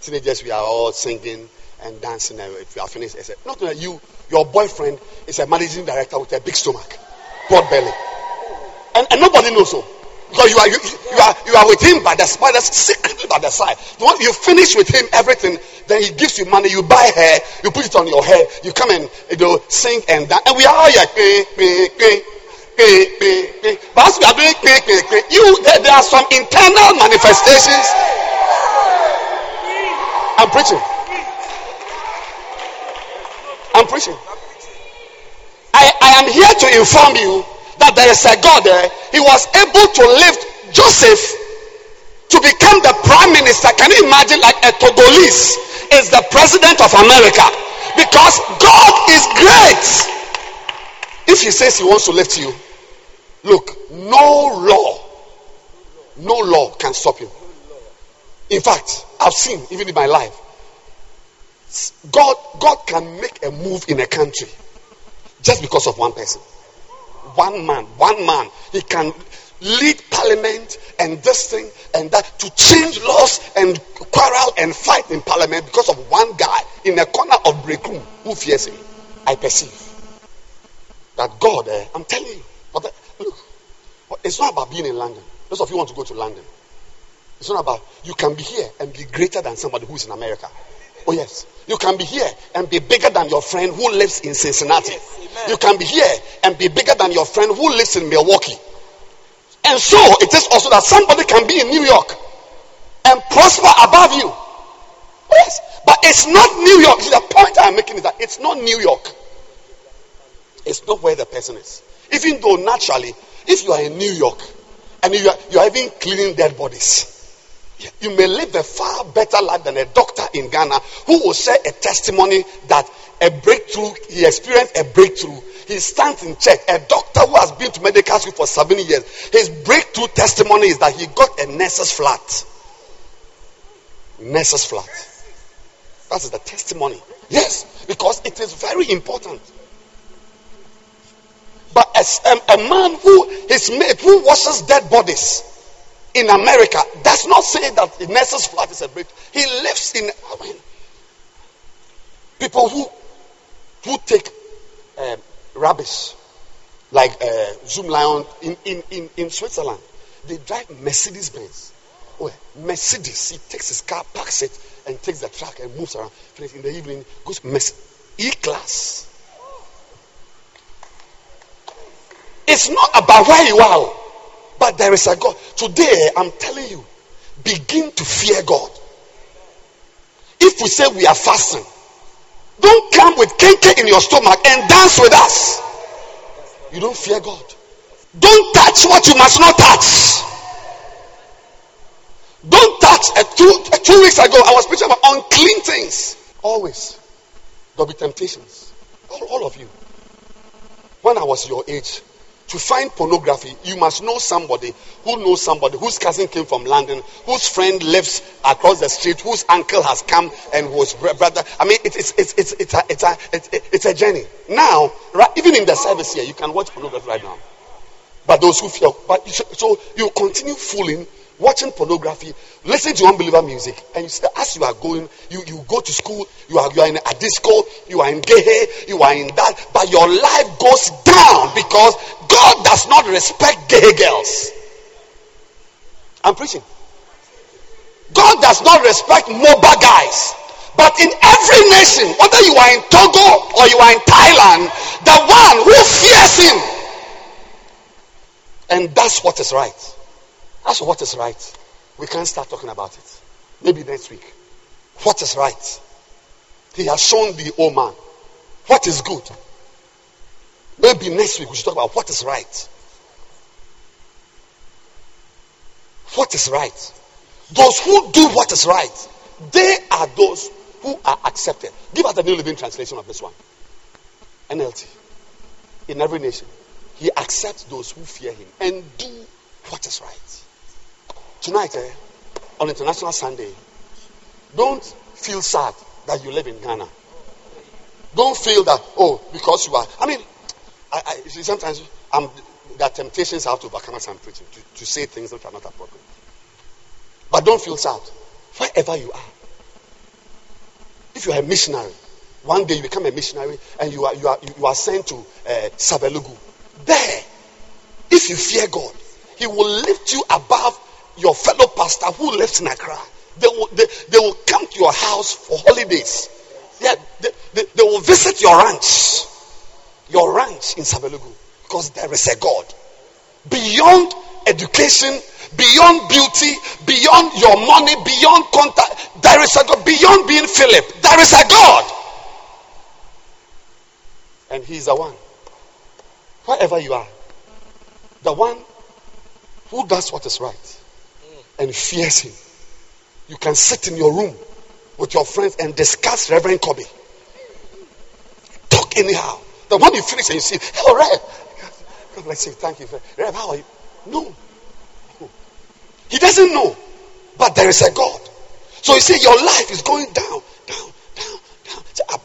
Teenagers, we are all singing and dancing. And if you are finished, I said, not that you, your boyfriend is a managing director with a big stomach, broad belly, and, and nobody knows so. Because you are you, you, are you are with him by the the secretly by the side. When you finish with him everything, then he gives you money. You buy hair, you put it on your head. You come and you know sing and dance, and we are But as we are doing you there, there are some internal manifestations. I'm preaching. I'm preaching. I, I am here to inform you that there is a God there. He was able to lift Joseph to become the prime minister. Can you imagine like a Togolese is the president of America? Because God is great. If he says he wants to lift you, look, no law, no law can stop him. In fact, I've seen, even in my life, God, God can make a move in a country just because of one person. One man, one man. He can lead parliament and this thing and that to change laws and quarrel and fight in parliament because of one guy in a corner of break room who fears him. I perceive that God, eh, I'm telling you, but the, look, it's not about being in London. Those of you want to go to London. It's not about you can be here and be greater than somebody who's in America. Oh yes, you can be here and be bigger than your friend who lives in Cincinnati. Yes, you can be here and be bigger than your friend who lives in Milwaukee. And so it is also that somebody can be in New York and prosper above you. Yes, but it's not New York. See, the point I'm making is that it's not New York. It's not where the person is. Even though naturally, if you are in New York and you are, you are even cleaning dead bodies, you may live a far better life than a doctor in Ghana who will share a testimony that a breakthrough, he experienced a breakthrough. He stands in church. A doctor who has been to medical school for seven years, his breakthrough testimony is that he got a nurse's flat. Nurse's flat. That is the testimony. Yes, because it is very important. But a, a man who is made, who washes dead bodies in America does not say that the nurse's flat is a break. He lives in I mean, people who who take uh, rubbish like uh, Zoomlion in, in, in, in Switzerland. They drive Mercedes Benz. Oh, Mercedes. He takes his car, parks it, and takes the truck and moves around. In the evening, goes E class. It's not about where you are. But there is a God. Today, I'm telling you, begin to fear God. If we say we are fasting, don't come with kenke in your stomach and dance with us. You don't fear God. Don't touch what you must not touch. Don't touch. A two, a two weeks ago, I was preaching about unclean things. Always. There'll be temptations. All, all of you. When I was your age, to find pornography, you must know somebody who knows somebody whose cousin came from London, whose friend lives across the street, whose uncle has come and whose brother. I mean, it's it's it's it's a it's a it's, it's a journey. Now, right, even in the service here, you can watch pornography right now. But those who feel, but so you continue fooling watching pornography, listening to unbeliever music, and you as you are going, you, you go to school, you are, you are in a disco, you are in gay, you are in that, but your life goes down because God does not respect gay girls. I'm preaching. God does not respect mobile guys. But in every nation, whether you are in Togo or you are in Thailand, the one who fears him. And that's what is right. That's what is right. We can't start talking about it. Maybe next week. What is right? He has shown the old man what is good. Maybe next week we should talk about what is right. What is right? Those who do what is right, they are those who are accepted. Give us the New Living Translation of this one. NLT. In every nation, he accepts those who fear him and do what is right. Tonight, eh, on International Sunday, don't feel sad that you live in Ghana. Don't feel that, oh, because you are. I mean, I, I sometimes I'm, there are temptations I have to overcome as I'm preaching to, to say things which are not appropriate. But don't feel sad. Wherever you are. If you are a missionary, one day you become a missionary and you are, you are, you are sent to uh, Savelugu. There, if you fear God, He will lift you above your fellow pastor who lives in Accra. They will, they, they will come to your house for holidays. Yeah, they, they, they will visit your ranch, your ranch in Savelugu, because there is a God. Beyond education, beyond beauty, beyond your money, beyond contact, there is a God. Beyond being Philip, there is a God. And He is the one. Wherever you are, the one who does what is right and fears him. You can sit in your room with your friends and discuss Reverend Kobe. Talk anyhow. The one you finish and you see, oh, Rev. God bless you. Thank you. Rev, how are you? No. He doesn't know. But there is a God. So you see, your life is going down down, down, down, ah,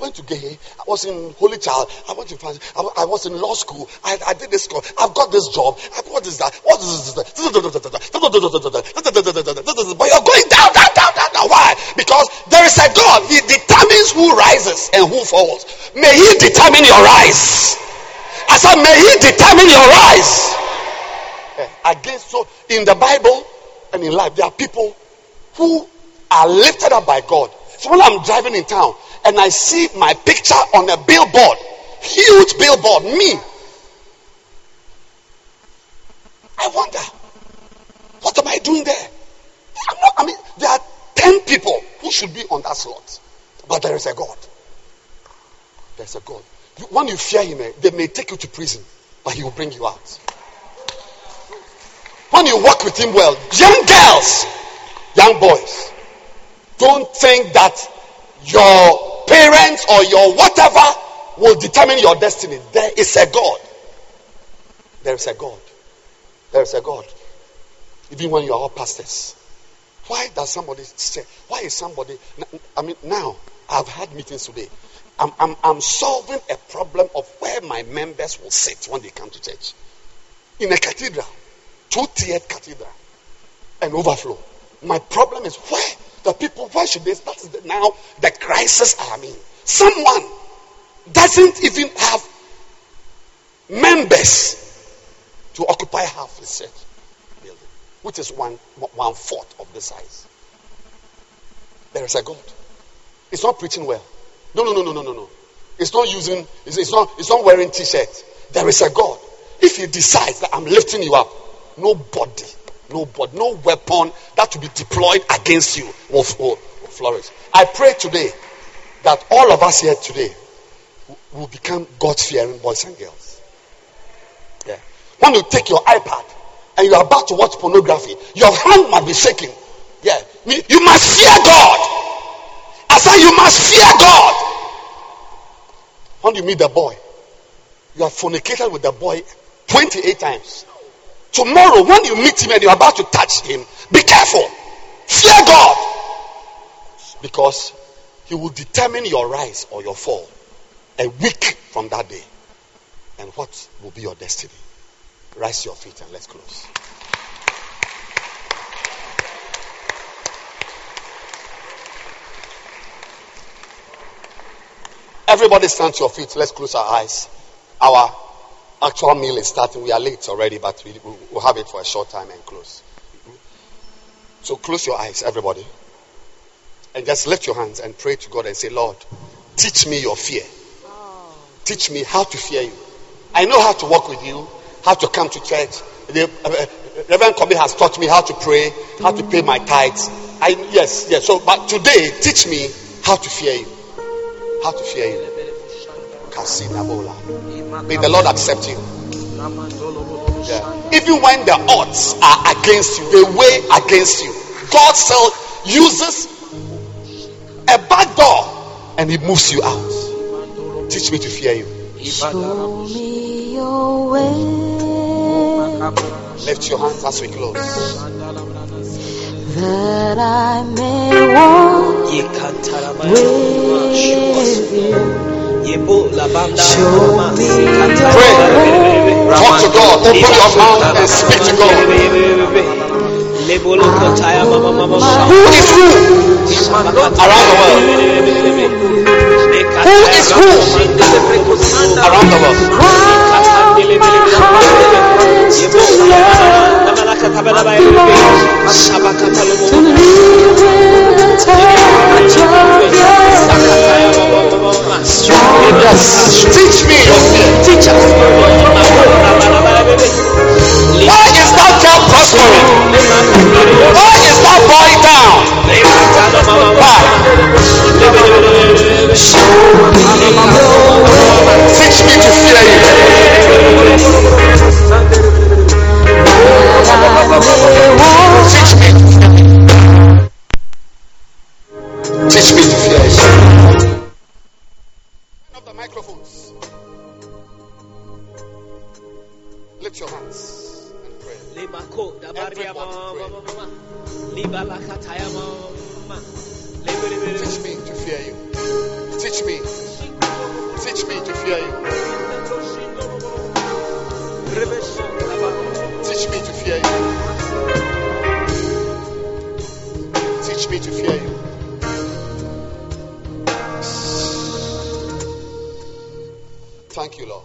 went to gay. I was in Holy Child. I went to France. I, was in law school. I, I did this school. I've got this job. I, what is that? What is this? But you're going down, down, down, down, down. Why? Because there is a God. He determines who rises and who falls. May He determine your rise. I said, may He determine your rise. Against so in the Bible and in life, there are people who are lifted up by God. So when I'm driving in town and I see my picture on a billboard, huge billboard, me, I wonder, what am I doing there? Not, i mean, there are 10 people who should be on that slot, but there is a God. There's a God. When you fear Him, eh, they may take you to prison, but He will bring you out. When you work with Him well, young girls, young boys, don't think that your parents or your whatever will determine your destiny. There is a God. There is a God. There is a God. Even when you are all pastors. Why does somebody say, why is somebody, I mean, now I've had meetings today. I'm, I'm, I'm solving a problem of where my members will sit when they come to church. In a cathedral, two tiered cathedral, and overflow. My problem is where the people, why should they? Is now the crisis I mean. Someone doesn't even have members to occupy half the set building, which is one one fourth of the size. There is a God. It's not preaching well. No, no, no, no, no, no, no. It's not using. It's, it's not. It's not wearing t shirts There is a God. If He decides that I'm lifting you up, nobody Nobody, no weapon that will be deployed against you will, will, will flourish. I pray today that all of us here today will become God fearing boys and girls. Yeah. When you take your iPad and you are about to watch pornography, your hand must be shaking. Yeah. You must fear God. I said you must fear God. When you meet the boy, you have fornicated with the boy 28 times. Tomorrow, when you meet him and you're about to touch him, be careful. Fear God. Because he will determine your rise or your fall a week from that day. And what will be your destiny? Rise your feet and let's close. Everybody stand to your feet. Let's close our eyes. Our actual meal is starting. We are late already, but we, will have it for a short time and close. So close your eyes, everybody. And just lift your hands and pray to God and say, Lord, teach me your fear. Teach me how to fear you. I know how to walk with you, how to come to church. The uh, Reverend Kobe has taught me how to pray, how to pay my tithes. I yes, yes. So, but today, teach me how to fear you. How to fear you. May the Lord accept you. Yeah. Even when the odds are against you, they weigh against you. God still uses a back door and He moves you out. Teach me to fear you. Show me your way. Lift your hands as we close. That I may walk with you. Pray. Talk to God. Open your mouth and speak to God. Who is who around the world? Who is who around the world? Yes. Teach me your fear. Teach me. Teach us. Why is that girl prospering? Why is that boy down? Why? Teach me to fear you. Teach me to fear you. Teach me Teach me to fear you. Teach me to fear you. Teach me to fear you. Thank you, Lord.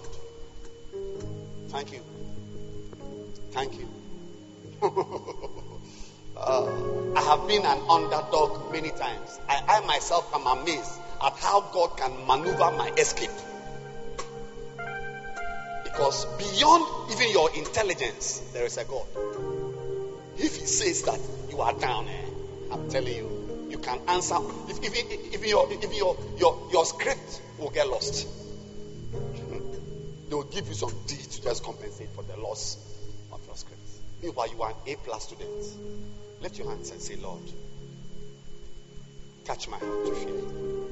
Thank you. Been an underdog many times. I, I myself am amazed at how God can maneuver my escape. Because beyond even your intelligence, there is a God. If He says that you are down, eh, I'm telling you, you can answer. If, if, if, your, if your, your, your script will get lost, they will give you some D to just compensate for the loss of your script. Meanwhile, you are an A plus student. Lift your hands and say, Lord, touch my heart to fear you,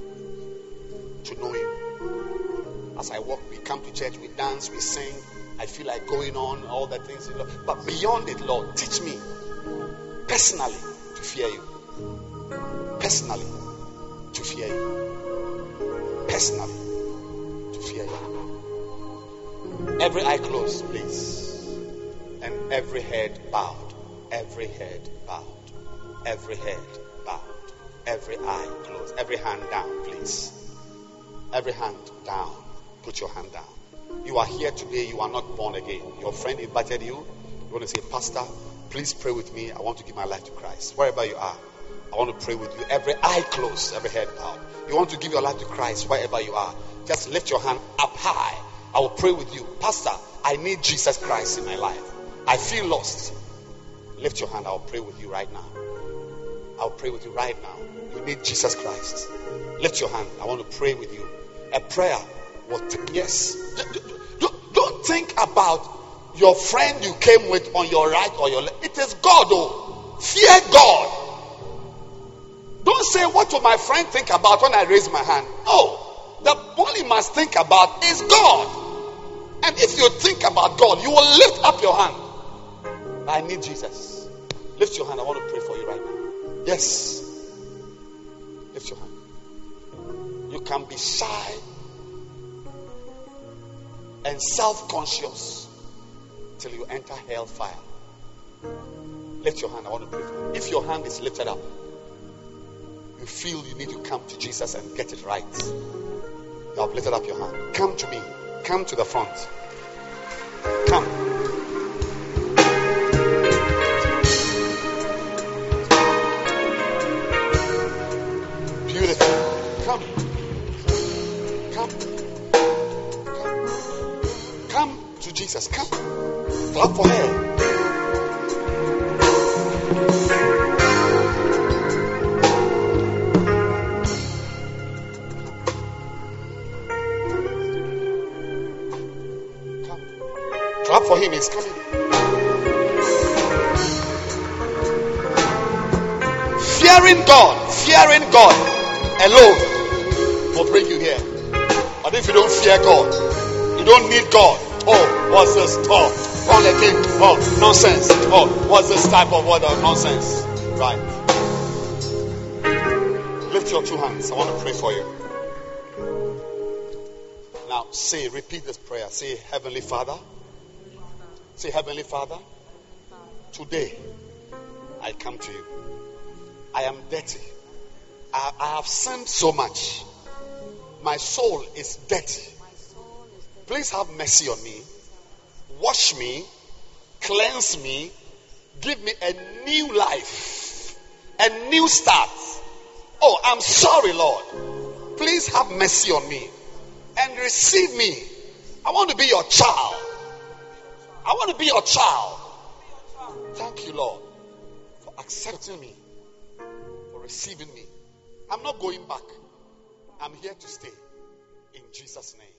to know you. As I walk, we come to church, we dance, we sing. I feel like going on, all the things. But beyond it, Lord, teach me personally to fear you. Personally to fear you. Personally to fear you. Every eye closed, please. And every head bowed. Every head bowed. Every head bowed. Every eye closed. Every hand down, please. Every hand down. Put your hand down. You are here today. You are not born again. Your friend invited you. You want to say, Pastor, please pray with me. I want to give my life to Christ. Wherever you are, I want to pray with you. Every eye closed, every head bowed. You want to give your life to Christ wherever you are. Just lift your hand up high. I will pray with you. Pastor, I need Jesus Christ in my life. I feel lost. Lift your hand. I'll pray with you right now. I'll pray with you right now. You need Jesus Christ. Lift your hand. I want to pray with you. A prayer? Yes. Don't, don't think about your friend you came with on your right or your left. It is God, oh. Fear God. Don't say, What will my friend think about when I raise my hand? No. The only must think about is God. And if you think about God, you will lift up your hand. I need Jesus. Lift your hand. I want to pray for you right now. Yes. Lift your hand. You can be shy and self conscious till you enter hellfire. Lift your hand. I want to pray for you. If your hand is lifted up, you feel you need to come to Jesus and get it right. You have lifted up your hand. Come to me. Come to the front. Come. Jesus. Come. Clap for her. Come. Clap for him. He's coming. Fearing God, fearing God alone will bring you here. But if you don't fear God, you don't need God. What's this? Oh, born again. Oh, nonsense. Oh, what's this type of word of nonsense? Right. Lift your two hands. I want to pray for you. Now, say, repeat this prayer. Say, Heavenly Father. Say, Heavenly Father, today I come to you. I am dirty. I, I have sinned so much. My soul is dirty. Please have mercy on me. Wash me. Cleanse me. Give me a new life. A new start. Oh, I'm sorry, Lord. Please have mercy on me and receive me. I want to be your child. I want to be your child. Thank you, Lord, for accepting me, for receiving me. I'm not going back. I'm here to stay. In Jesus' name.